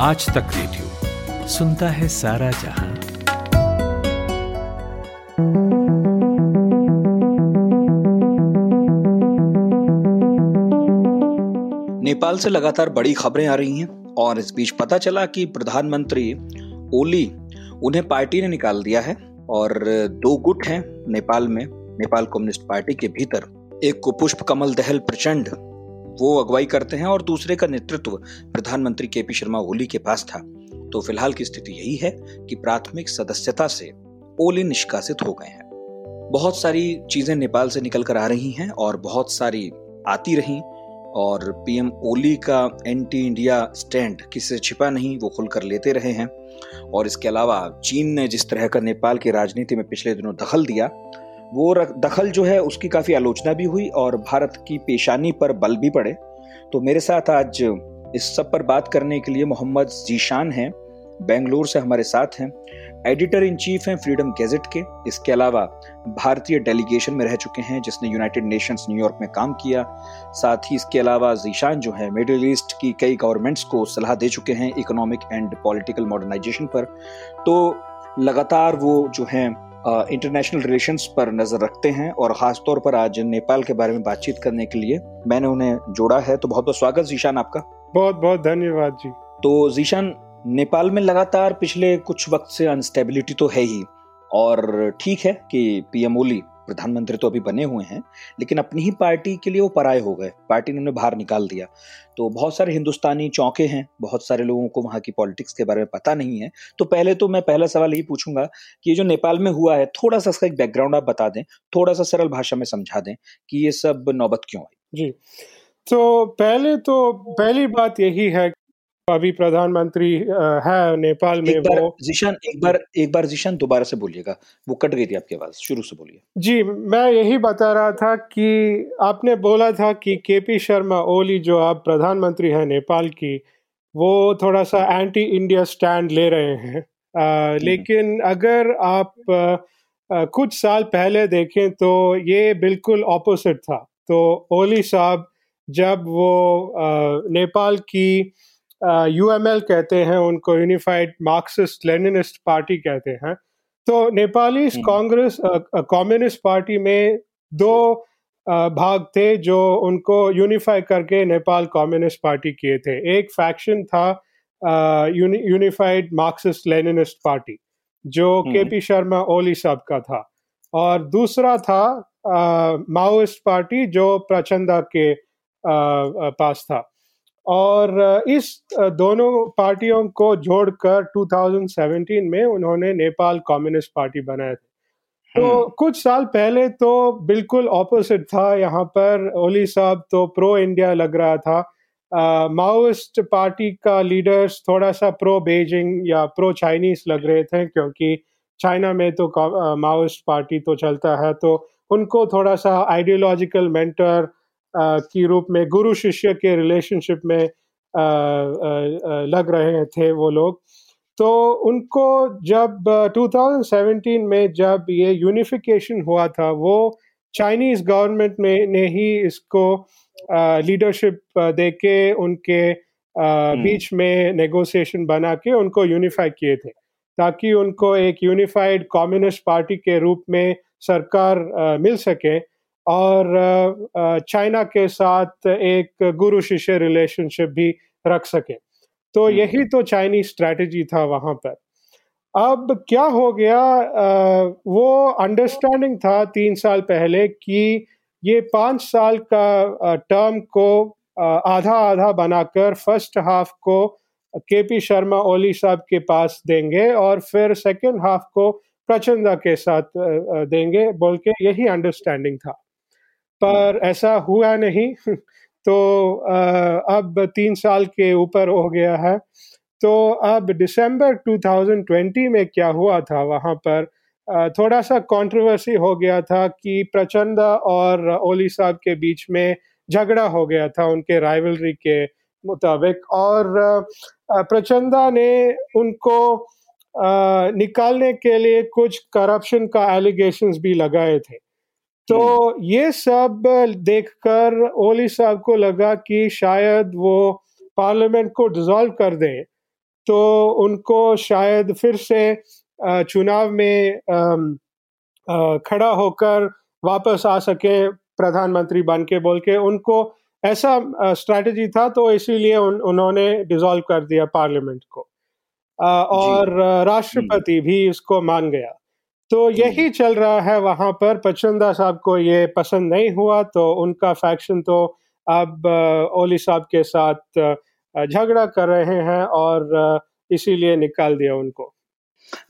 आज तक रेडियो सुनता है सारा जहाँ। नेपाल से लगातार बड़ी खबरें आ रही हैं और इस बीच पता चला कि प्रधानमंत्री ओली उन्हें पार्टी ने निकाल दिया है और दो गुट हैं नेपाल में, नेपाल कम्युनिस्ट पार्टी के भीतर। एक को पुष्प कमल दहल प्रचंड वो अगुवाई करते हैं और दूसरे का नेतृत्व प्रधानमंत्री के पी शर्मा ओली के पास था। तो फ़िलहाल की स्थिति यही है कि प्राथमिक सदस्यता से ओली निष्कासित हो गए हैं। बहुत सारी चीज़ें नेपाल से निकल कर आ रही हैं और बहुत सारी आती रही और पीएम ओली का एंटी इंडिया स्टैंड किसी से छिपा नहीं, वो खुलकर लेते रहे हैं। और इसके अलावा चीन ने जिस तरह का नेपाल की राजनीति में पिछले दिनों दखल दिया वो दखल जो है, उसकी काफ़ी आलोचना भी हुई और भारत की पेशानी पर बल भी पड़े। तो मेरे साथ आज इस सब पर बात करने के लिए मोहम्मद जीशान हैं, बेंगलोर से हमारे साथ हैं। एडिटर इन चीफ हैं फ्रीडम गैजेट के। इसके अलावा भारतीय डेलीगेशन में रह चुके हैं, जिसने यूनाइटेड नेशंस न्यूयॉर्क में काम किया। साथ ही इसके अलावा जीशान जो है, मिडिल ईस्ट की कई गवर्नमेंट्स को सलाह दे चुके हैं इकोनॉमिक एंड पॉलिटिकल मॉडर्नाइजेशन पर। तो लगातार वो जो हैं इंटरनेशनल रिलेशंस पर नज़र रखते हैं और खासतौर पर आज नेपाल के बारे में बातचीत करने के लिए मैंने उन्हें जोड़ा है। तो बहुत बहुत स्वागत जीशान आपका। बहुत बहुत धन्यवाद जी। तो जीशान नेपाल में लगातार पिछले कुछ वक्त से अनस्टेबिलिटी तो है ही और ठीक है कि पीएम ओली प्रधानमंत्री तो अभी बने हुए हैं, लेकिन अपनी ही पार्टी के लिए वो पराये हो गए। पार्टी ने उन्हें बाहर निकाल दिया। तो बहुत सारे हिंदुस्तानी चौंके हैं, बहुत सारे लोगों को वहाँ की पॉलिटिक्स के बारे में पता नहीं है। तो पहले तो मैं पहला सवाल यही पूछूँगा कि ये जो नेपाल में हुआ है थोड़ा सा इसका एक बैकग्राउंड आप बता दें थोड़ा सा सरल भाषा में समझा दें कि ये सब नौबत क्यों आई? जी। तो पहले तो पहली बात यही है अभी प्रधानमंत्री है नेपाल में एक बार वो। जिशान एक बार एक बार जिशान दोबारा से बोलिएगा। वो कट गई थी आपकी आवाज़ शुरू से बोलिए। जी मैं यही बता रहा था कि आपने बोला था कि के पी शर्मा ओली जो आप प्रधानमंत्री हैं नेपाल की वो थोड़ा सा एंटी इंडिया स्टैंड ले रहे हैं। आ, हम्म। लेकिन अगर आप आ, कुछ साल पहले देखें तो ये बिल्कुल ऑपोजिट था। तो ओली साहब जब वो आ, नेपाल की यूएमएल कहते हैं उनको यूनिफाइड मार्क्सिस्ट लेनिनिस्ट पार्टी कहते हैं तो नेपाली हम्म। कांग्रेस कम्युनिस्ट पार्टी में दो भाग थे जो उनको यूनिफाई करके नेपाल कम्युनिस्ट पार्टी किए थे एक फैक्शन था यूनिफाइड मार्क्सिस्ट लेनिनिस्ट पार्टी जो के। पी शर्मा ओली साहब का था और दूसरा था माओइस्ट पार्टी जो प्रचंदा के आ, पास था और इस दोनों पार्टियों को जोड़कर 2017 में उन्होंने नेपाल कम्युनिस्ट पार्टी बनाया था तो हम्म। कुछ साल पहले तो बिल्कुल ऑपोजिट था यहाँ पर ओली साहब तो प्रो इंडिया लग रहा था माओइस्ट पार्टी का लीडर्स थोड़ा सा प्रो बेजिंग या प्रो चाइनीज़ लग रहे थे क्योंकि चाइना में तो माओइस्ट पार्टी तो चलता है तो उनको थोड़ा सा आइडियोलॉजिकल मेंटर की रूप में गुरु शिष्य के रिलेशनशिप में लग रहे थे वो लोग। तो उनको जब 2017 में जब ये यूनिफिकेशन हुआ था वो चाइनीज़ गवर्नमेंट में ने ही इसको लीडरशिप दे के उनके हम्म। बीच में नेगोशिएशन बना के उनको यूनिफाई किए थे। ताकि उनको एक यूनिफाइड कम्युनिस्ट पार्टी के रूप में सरकार मिल सके। और चाइना के साथ एक गुरु शिष्य रिलेशनशिप भी रख सके। तो हम्म। यही तो चाइनीज़ स्ट्रैटेजी था वहाँ पर। अब क्या हो गया वो अंडरस्टैंडिंग था तीन साल पहले कि ये पाँच साल का टर्म को आधा आधा बनाकर फ़र्स्ट हाफ़ को के पी शर्मा ओली साहब के पास देंगे और फिर सेकेंड हाफ़ को प्रचंदा के साथ देंगे। बोल के यही अंडरस्टैंडिंग था। पर ऐसा हुआ नहीं। तो अब तीन साल के ऊपर हो गया है। तो अब दिसंबर 2020 में क्या हुआ था वहाँ पर? थोड़ा सा कंट्रोवर्सी हो गया था कि प्रचंदा और ओली साहब के बीच में झगड़ा हो गया था उनके राइवलरी के मुताबिक। और प्रचंदा ने उनको निकालने के लिए कुछ करप्शन का एलिगेशंस भी लगाए थे। तो हम्म। ये सब देखकर ओली साहब को लगा कि शायद वो पार्लियामेंट को डिसॉल्व कर दें। तो उनको शायद फिर से चुनाव में खड़ा होकर वापस आ सके प्रधानमंत्री बन के बोल के। उनको ऐसा स्ट्रैटेजी था तो इसीलिए उन, उन्होंने डिसॉल्व कर दिया पार्लियामेंट को। और राष्ट्रपति भी इसको मान गया। तो यही चल रहा है वहाँ पर। पचंदा साहब को ये पसंद नहीं हुआ तो उनका फैक्शन तो अब ओली साहब के साथ झगड़ा कर रहे हैं और इसीलिए निकाल दिया उनको।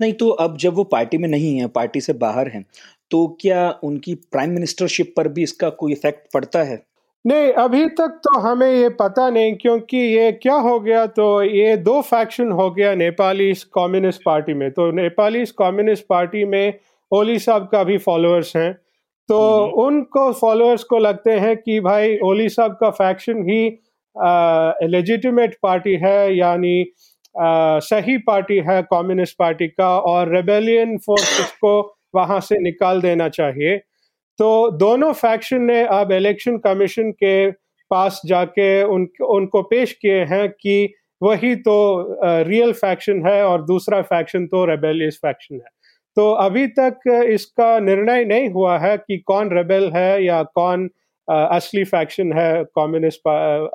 नहीं तो अब जब वो पार्टी में नहीं है, पार्टी से बाहर हैं तो क्या उनकी प्राइम मिनिस्टरशिप पर भी इसका कोई इफ़ेक्ट पड़ता है? नहीं अभी तक तो हमें ये पता नहीं क्योंकि ये क्या हो गया तो ये दो फैक्शन हो गया नेपाली कम्युनिस्ट पार्टी में। तो नेपाली कम्युनिस्ट पार्टी में ओली साहब का भी फॉलोअर्स हैं। तो हम्म। उनको फॉलोअर्स को लगते हैं कि भाई ओली साहब का फैक्शन ही लेजिटिमेट पार्टी है यानी सही पार्टी है कम्युनिस्ट पार्टी का और रेबेलियन फोर्स को वहाँ से निकाल देना चाहिए। तो दोनों फैक्शन ने अब इलेक्शन कमीशन के पास जाके उन उनको पेश किए हैं कि वही तो रियल फैक्शन है और दूसरा फैक्शन तो रेबेलियस फैक्शन है। तो अभी तक इसका निर्णय नहीं हुआ है कि कौन रेबेल है या कौन असली फैक्शन है कम्युनिस्ट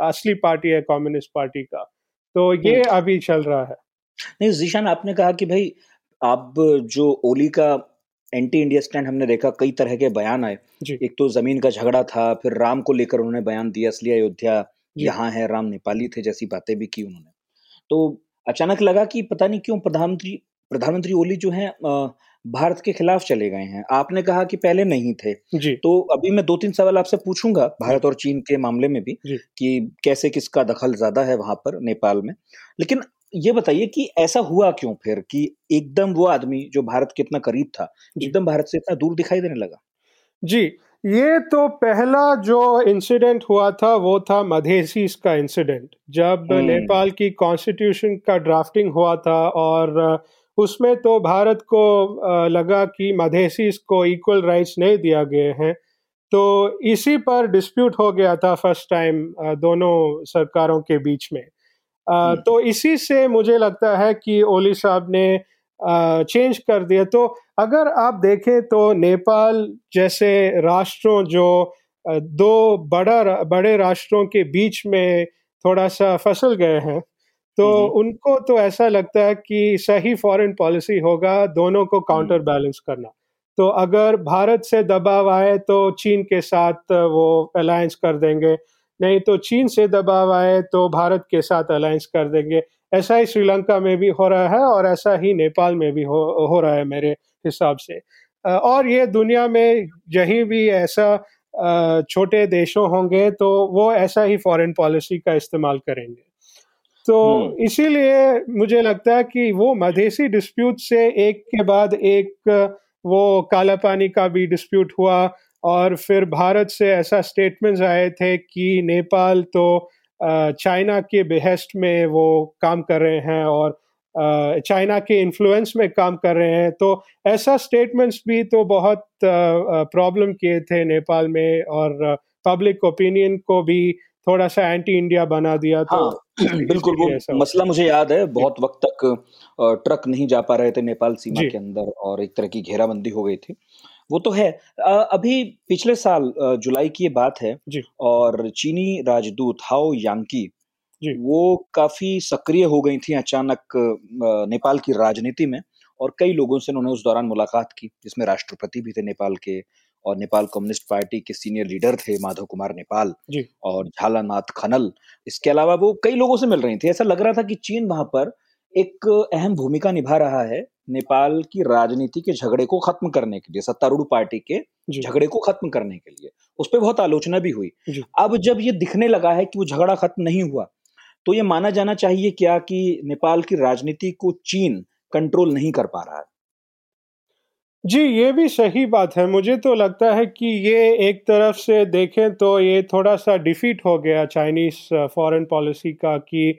असली पार्टी है कम्युनिस्ट पार्टी का। तो ये हम्म। अभी चल रहा है। नहीं जीशान आपने कहा कि भाई अब जो ओली का एंटी इंडिया स्टैंड हमने देखा कई तरह के बयान आए। एक तो ज़मीन का झगड़ा था फिर राम को लेकर उन्होंने बयान दिया असली अयोध्या यहाँ है राम नेपाली थे जैसी बातें भी की उन्होंने। तो अचानक लगा कि पता नहीं क्यों प्रधानमंत्री प्रधानमंत्री ओली जो है भारत के खिलाफ चले गए हैं। आपने कहा कि पहले नहीं थे। जी। तो अभी मैं दो तीन सवाल आपसे पूछूँगा भारत और चीन के मामले में भी कि कैसे किसका दखल ज़्यादा है वहाँ पर नेपाल में। लेकिन ये बताइए कि ऐसा हुआ क्यों फिर कि एकदम वो आदमी जो भारत के इतना करीब था एकदम भारत से इतना दूर दिखाई देने लगा? जी ये तो पहला जो इंसिडेंट हुआ था वो था मधेसी का इंसिडेंट जब हम्म। नेपाल की कॉन्स्टिट्यूशन का ड्राफ्टिंग हुआ था और उसमें तो भारत को लगा कि मधेसी को इक्वल राइट्स नहीं दिया गए हैं। तो इसी पर डिस्प्यूट हो गया था फ़र्स्ट टाइम दोनों सरकारों के बीच में। हम्म। तो इसी से मुझे लगता है कि ओली साहब ने चेंज कर दिया तो अगर आप देखें तो नेपाल जैसे राष्ट्रों जो दो बड़ा बड़े राष्ट्रों के बीच में थोड़ा सा फ़सल गए हैं तो उनको तो ऐसा लगता है कि सही फॉरेन पॉलिसी होगा दोनों को काउंटर हम्म। बैलेंस करना तो अगर भारत से दबाव आए तो चीन के साथ वो अलायंस कर देंगे नहीं तो चीन से दबाव आए तो भारत के साथ अलायंस कर देंगे। ऐसा ही श्रीलंका में भी हो रहा है और ऐसा ही नेपाल में भी हो हो रहा है मेरे हिसाब से। और ये दुनिया में जहीं भी ऐसा छोटे देशों होंगे तो वो ऐसा ही फॉरेन पॉलिसी का इस्तेमाल करेंगे। तो हम्म। इसीलिए मुझे लगता है कि वो मधेसी डिस्प्यूट से एक के बाद एक वो काला पानी का भी डिस्प्यूट हुआ। और फिर भारत से ऐसा स्टेटमेंट्स आए थे कि नेपाल तो चाइना के बेहस्ट में वो काम कर रहे हैं और चाइना के इन्फ्लुएंस में काम कर रहे हैं। तो ऐसा स्टेटमेंट्स भी तो बहुत प्रॉब्लम किए थे नेपाल में और पब्लिक ओपिनियन को भी थोड़ा सा एंटी इंडिया बना दिया तो हाँ, बिल्कुल वो मसला मुझे याद है बहुत वक्त तक ट्रक नहीं जा पा रहे थे नेपाल सीमा के अंदर और एक तरह की घेराबंदी हो गई थी। वो तो है अभी पिछले साल जुलाई की ये बात है जी। और चीनी राजदूत हाओ यांकी वो काफ़ी सक्रिय हो गई थी अचानक नेपाल की राजनीति में और कई लोगों से उन्होंने उस दौरान मुलाकात की जिसमें राष्ट्रपति भी थे नेपाल के और नेपाल कम्युनिस्ट पार्टी के सीनियर लीडर थे माधव कुमार नेपाल जी। और झालानाथ खनल इसके अलावा वो कई लोगों से मिल रही थी ऐसा लग रहा था कि चीन वहाँ पर एक अहम भूमिका निभा रहा है नेपाल की राजनीति के झगड़े को खत्म करने के लिए सत्तारूढ़ पार्टी के झगड़े को खत्म करने के लिए उस पर बहुत आलोचना भी हुई। अब जब ये दिखने लगा है कि वो झगड़ा खत्म नहीं हुआ तो ये माना जाना चाहिए क्या कि नेपाल की राजनीति को चीन कंट्रोल नहीं कर पा रहा है? जी ये भी सही बात है। मुझे तो लगता है कि ये एक तरफ़ से देखें तो ये थोड़ा सा डिफीट हो गया चाइनीज़ फॉरेन पॉलिसी का कि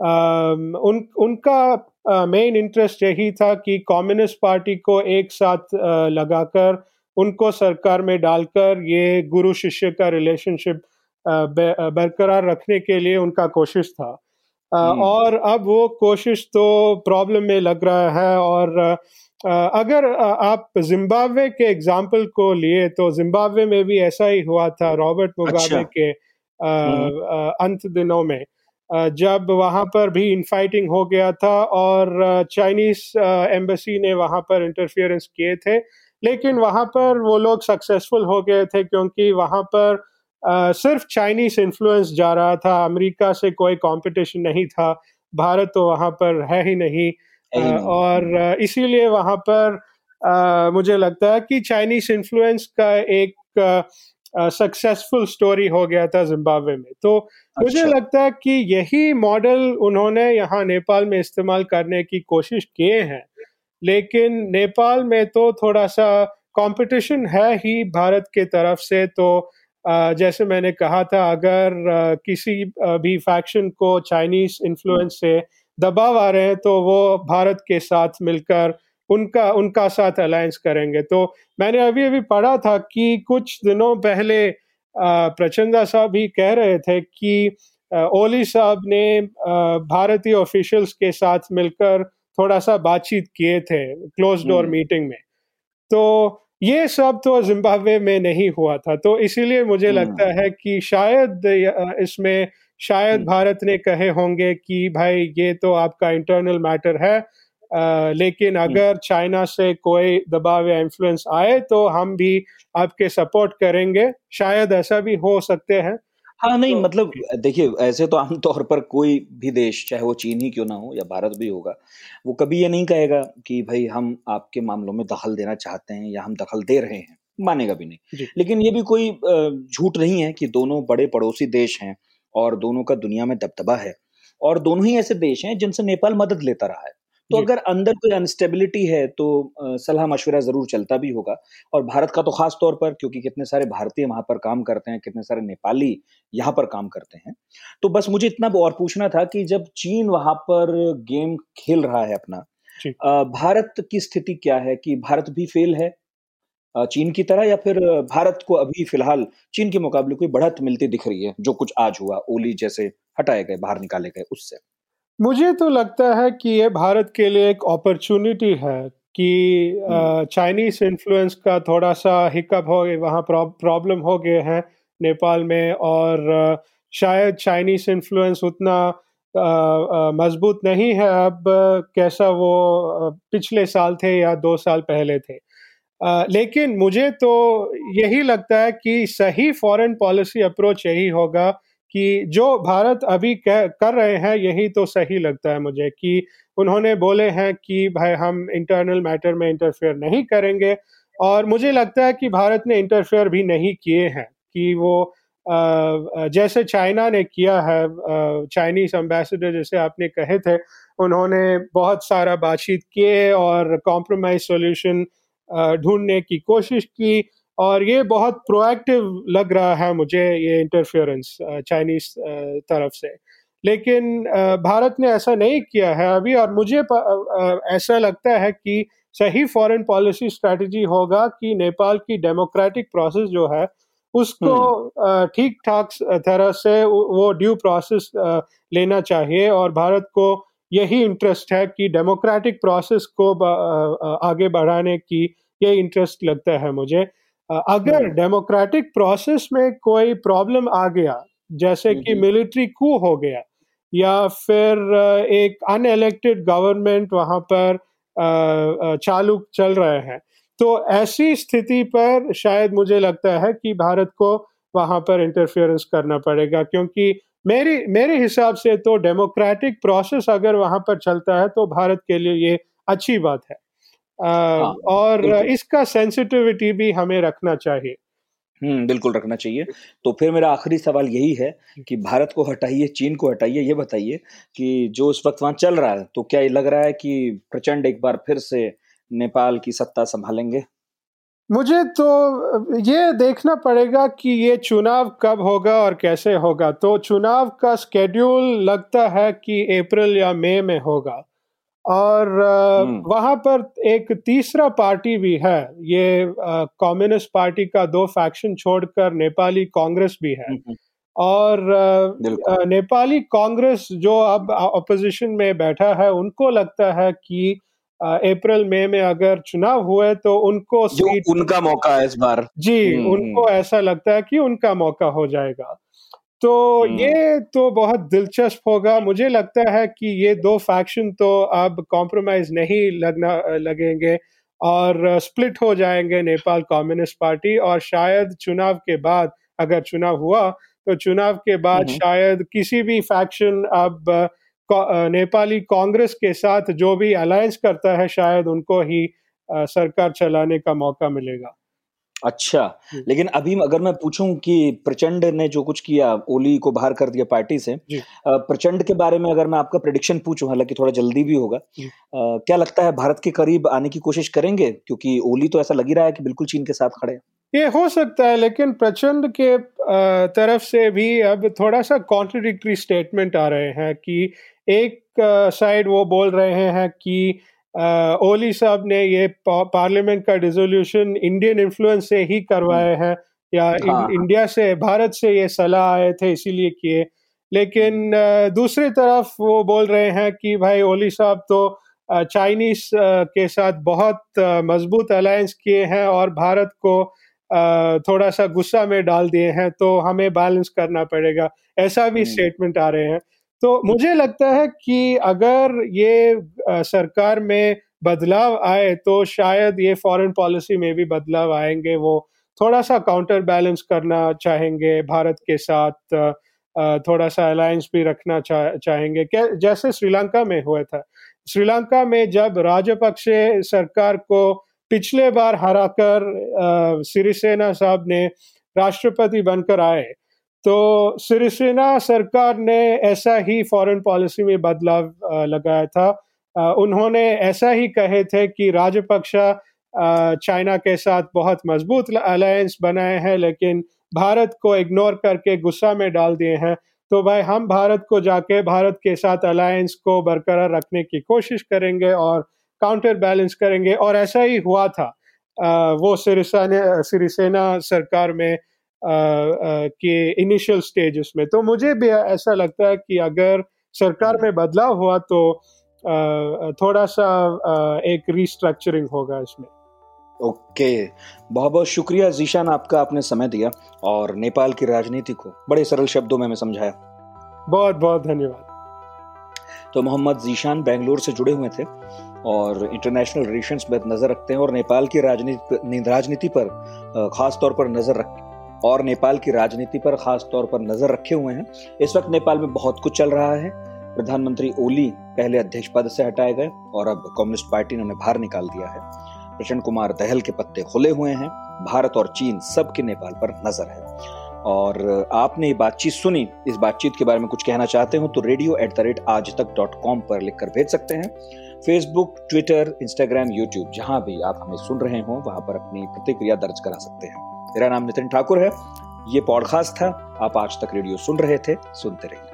उन उनका मेन इंटरेस्ट यही था कि कम्युनिस्ट पार्टी को एक साथ लगाकर उनको सरकार में डालकर ये गुरु शिष्य का रिलेशनशिप बरकरार रखने के लिए उनका कोशिश था हम्म। और अब वो कोशिश तो प्रॉब्लम में लग रहा है और अगर आप जिम्बाब्वे के एग्ज़ाम्पल को लिए तो जिम्बाब्वे में भी ऐसा ही हुआ था रॉबर्ट मुगाबे अच्छा। के हम्म। अंत दिनों में जब वहाँ पर भी इनफाइटिंग हो गया था और चाइनीज़ एम्बेसी ने वहाँ पर इंटरफियरेंस किए थे लेकिन वहाँ पर वो लोग सक्सेसफुल हो गए थे क्योंकि वहाँ पर सिर्फ़ चाइनीज़ इन्फ्लुएंस जा रहा था अमेरिका से कोई कंपटीशन नहीं था भारत तो वहाँ पर है ही नहीं और इसीलिए वहाँ पर मुझे लगता है कि चाइनीज़ इन्फ्लुएंस का एक सक्सेसफुल स्टोरी हो गया था जिम्बाब्वे में तो अच्छा। मुझे लगता है कि यही मॉडल उन्होंने यहाँ नेपाल में इस्तेमाल करने की कोशिश किए हैं लेकिन नेपाल में तो थोड़ा सा कंपटीशन है ही भारत के तरफ़ से तो जैसे मैंने कहा था अगर किसी भी फैक्शन को चाइनीज़ इन्फ्लुएंस से दबाव आ रहे हैं तो वो भारत के साथ मिलकर उनका उनका साथ अलायंस करेंगे तो मैंने अभी अभी पढ़ा था कि कुछ दिनों पहले प्रचंदा साहब भी कह रहे थे कि ओली साहब ने भारतीय ऑफिशियल्स के साथ मिलकर थोड़ा सा बातचीत किए थे क्लोज डोर मीटिंग में तो ये सब तो जिम्बाब्वे में नहीं हुआ था तो इसीलिए मुझे हम्म। लगता है कि शायद इसमें शायद हम्म। भारत ने कहे होंगे कि भाई ये तो आपका इंटरनल मैटर है आ, लेकिन हम्म। अगर चाइना से कोई दबाव या इन्फ्लुएंस आए तो हम भी आपके सपोर्ट करेंगे। शायद ऐसा भी हो सकते हैं। हाँ नहीं तो, मतलब देखिए ऐसे तो आमतौर पर कोई भी देश चाहे वो चीन ही क्यों ना हो या भारत भी होगा वो कभी ये नहीं कहेगा कि भाई हम आपके मामलों में दखल देना चाहते हैं या हम दखल दे रहे हैं। मानेगा भी नहीं। लेकिन ये भी कोई झूठ नहीं है कि दोनों बड़े पड़ोसी देश हैं और दोनों का दुनिया में दबदबा है। और दोनों ही ऐसे देश हैं जिनसे नेपाल मदद लेता रहा है। तो अगर अंदर कोई अनस्टेबिलिटी है तो सलाह मशवरा ज़रूर चलता भी होगा। और भारत का तो खास तौर पर क्योंकि कितने सारे भारतीय वहाँ पर काम करते हैं कितने सारे नेपाली यहाँ पर काम करते हैं। तो बस मुझे इतना और पूछना था कि जब चीन वहाँ पर गेम खेल रहा है अपना भारत की स्थिति क्या है कि भारत भी फेल है चीन की तरह या फिर भारत को अभी फ़िलहाल चीन के मुकाबले कोई बढ़त मिलती दिख रही है जो कुछ आज हुआ ओली जैसे हटाए गए बाहर निकाले गए उससे? मुझे तो लगता है कि ये भारत के लिए एक अपॉर्चुनिटी है कि चाइनीज़ हम्म। इन्फ्लुएंस का थोड़ा सा हिकअप हो गए वहाँ प्रॉब्लम हो गए हैं नेपाल में और शायद चाइनीज़ इन्फ्लुएंस उतना मज़बूत नहीं है अब कैसा वो पिछले साल थे या दो साल पहले थे लेकिन मुझे तो यही लगता है कि सही फॉरेन पॉलिसी अप्रोच यही होगा कि जो भारत अभी कह, कर रहे हैं यही तो सही लगता है मुझे कि उन्होंने बोले हैं कि भाई हम इंटरनल मैटर में इंटरफेयर नहीं करेंगे और मुझे लगता है कि भारत ने इंटरफेयर भी नहीं किए हैं कि वो जैसे चाइना ने किया है चाइनीज़ एम्बेसडर जैसे आपने कहे थे उन्होंने बहुत सारा बातचीत किए और कॉम्प्रोमाइज सॉल्यूशन ढूँढने की कोशिश की और ये बहुत प्रोएक्टिव लग रहा है मुझे ये इंटरफेरेंस चाइनीज़ तरफ़ से लेकिन भारत ने ऐसा नहीं किया है अभी और मुझे ऐसा लगता है कि सही फॉरेन पॉलिसी स्ट्रेटजी होगा कि नेपाल की डेमोक्रेटिक प्रोसेस जो है उसको हम्म। ठीक ठाक तरह से वो ड्यू प्रोसेस लेना चाहिए और भारत को यही इंटरेस्ट है कि डेमोक्रेटिक प्रोसेस को आगे बढ़ाने की ये इंटरेस्ट लगता है मुझे अगर डेमोक्रेटिक हम्म। प्रोसेस में कोई प्रॉब्लम आ गया जैसे कि मिलिट्री हम्म, कू हम्म। हो गया या फिर एक अनइलेक्टेड गवर्नमेंट वहाँ पर चालू चल रहे हैं तो ऐसी स्थिति पर शायद मुझे लगता है कि भारत को वहाँ पर इंटरफेरेंस करना पड़ेगा क्योंकि मेरी मेरे हिसाब से तो डेमोक्रेटिक प्रोसेस अगर वहाँ पर चलता है तो भारत के लिए ये अच्छी बात है हाँ, और इसका सेंसिटिविटी भी हमें रखना चाहिए। हम्म बिल्कुल रखना चाहिए। तो फिर मेरा आखिरी सवाल यही है कि भारत को हटाइए चीन को हटाइए ये बताइए कि जो इस वक्त वहाँ चल रहा है तो क्या ये लग रहा है कि प्रचंड एक बार फिर से नेपाल की सत्ता संभालेंगे? मुझे तो ये देखना पड़ेगा कि ये चुनाव कब होगा और कैसे होगा। तो चुनाव का स्केड्यूल लगता है कि अप्रैल या मई में होगा। और हम्म। वहाँ पर एक तीसरा पार्टी भी है ये कम्युनिस्ट पार्टी का दो फैक्शन छोड़कर नेपाली कांग्रेस भी है। और नेपाली कांग्रेस जो अब अपोजिशन में बैठा है उनको लगता है कि अप्रैल मई में अगर चुनाव हुए तो उनको जो उनका मौका है इस बार। जी हम्म, उनको हम्म। ऐसा लगता है कि उनका मौका हो जाएगा। तो हम्म। ये तो बहुत दिलचस्प होगा। मुझे लगता है कि ये दो फैक्शन तो अब कॉम्प्रोमाइज नहीं लगना लगेंगे और स्प्लिट हो जाएँगे नेपाल कम्युनिस्ट पार्टी और शायद चुनाव के बाद अगर चुनाव हुआ तो चुनाव के बाद शायद किसी भी फैक्शन अब नेपाली कांग्रेस के साथ जो भी अलायंस करता है शायद उनको ही सरकार चलाने का मौका मिलेगा। अच्छा लेकिन अभी अगर मैं पूछूँ कि प्रचंड ने जो कुछ किया ओली को बाहर कर दिया पार्टी से प्रचंड के बारे में अगर मैं आपका प्रडिक्शन पूछूँ हालाँकि थोड़ा जल्दी भी होगा आ, क्या लगता है भारत के करीब आने की कोशिश करेंगे? क्योंकि ओली तो ऐसा लग ही रहा है कि बिल्कुल चीन के साथ खड़े ये हो सकता है लेकिन प्रचंड के तरफ़ से भी अब थोड़ा सा कॉन्ट्रडिक्टरी स्टेटमेंट आ रहे हैं कि एक साइड वो बोल रहे हैं कि ओली साहब ने ये पार्लियामेंट का डिसोल्यूशन इंडियन इन्फ्लुएंस से ही करवाए हैं या हाँ। इंडिया से भारत से ये सलाह आए थे इसीलिए किए लेकिन दूसरी तरफ़ वो बोल रहे हैं कि भाई ओली साहब तो चाइनीज़ के साथ बहुत मज़बूत अलायंस किए हैं और भारत को थोड़ा सा गुस्सा में डाल दिए हैं तो हमें बैलेंस करना पड़ेगा ऐसा भी स्टेटमेंट हम्म। आ रहे हैं तो मुझे लगता है कि अगर ये सरकार में बदलाव आए तो शायद ये फॉरेन पॉलिसी में भी बदलाव आएँगे। वो थोड़ा सा काउंटर बैलेंस करना चाहेंगे भारत के साथ थोड़ा सा अलायंस भी रखना चा, चाहेंगे। जैसे श्रीलंका में हुआ था। श्रीलंका में जब राजपक्षे सरकार को पिछले बार हराकर सिरिसेना साहब ने राष्ट्रपति बनकर आए तो सिरिसेना सरकार ने ऐसा ही फॉरेन पॉलिसी में बदलाव लगाया था। उन्होंने ऐसा ही कहे थे कि राजपक्षा चाइना के साथ बहुत मज़बूत अलायंस बनाए हैं लेकिन भारत को इग्नोर करके गुस्सा में डाल दिए हैं। तो भाई हम भारत को जाके भारत के साथ अलायंस को बरकरार रखने की कोशिश करेंगे और काउंटर बैलेंस करेंगे और ऐसा ही हुआ था। आ, वो सिरिसेना सिरिसेना सरकार में के इनिशियल स्टेजेस में। तो मुझे भी ऐसा लगता है कि अगर सरकार में बदलाव हुआ तो थोड़ा सा एक रिस्ट्रक्चरिंग होगा इसमें। ओके। बहुत बहुत शुक्रिया जीशान आपका आपने समय दिया और नेपाल की राजनीति को बड़े सरल शब्दों में मैं समझाया। बहुत बहुत धन्यवाद। तो मोहम्मद जीशान बेंगलोर से जुड़े हुए थे और इंटरनेशनल रिलेशंस में नज़र रखते हैं और नेपाल की राजनीति राजनीति पर खास तौर पर नज़र रख और नेपाल की राजनीति पर खास तौर पर नज़र रखे हुए हैं। इस वक्त नेपाल में बहुत कुछ चल रहा है। प्रधानमंत्री ओली पहले अध्यक्ष पद से हटाए गए और अब कम्युनिस्ट पार्टी ने उन्हें बाहर निकाल दिया है। प्रचंड कुमार दहल के पत्ते खुले हुए हैं। भारत और चीन सबके नेपाल पर नज़र है। और आपने ये बातचीत सुनी, इस बातचीत के बारे में कुछ कहना चाहते हो तो रेडियो एट द रेट आज तक डॉट कॉम पर लिखकर भेज सकते हैं। फेसबुक ट्विटर इंस्टाग्राम यूट्यूब जहाँ भी आप हमें सुन रहे हो, वहाँ पर अपनी प्रतिक्रिया दर्ज करा सकते हैं। मेरा नाम नितिन ठाकुर है। ये पॉडकास्ट था। आप आज तक रेडियो सुन रहे थे। सुनते रहिए।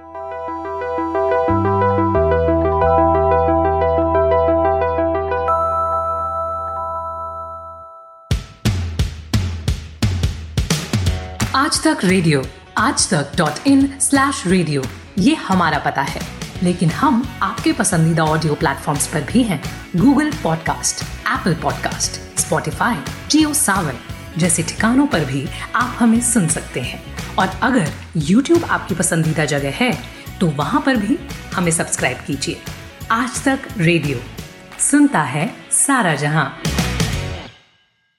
आज तक रेडियो, आज तक डॉट इन स्लैश रेडियो ये हमारा पता है। लेकिन हम आपके पसंदीदा ऑडियो प्लेटफॉर्म्स पर भी हैं। Google podcast Apple podcast Spotify Jio Saavn जैसे ठिकानों पर भी आप हमें सुन सकते हैं। और अगर YouTube आपकी पसंदीदा जगह है तो वहाँ पर भी हमें सब्सक्राइब कीजिए। आज तक रेडियो सुनता है सारा जहाँ।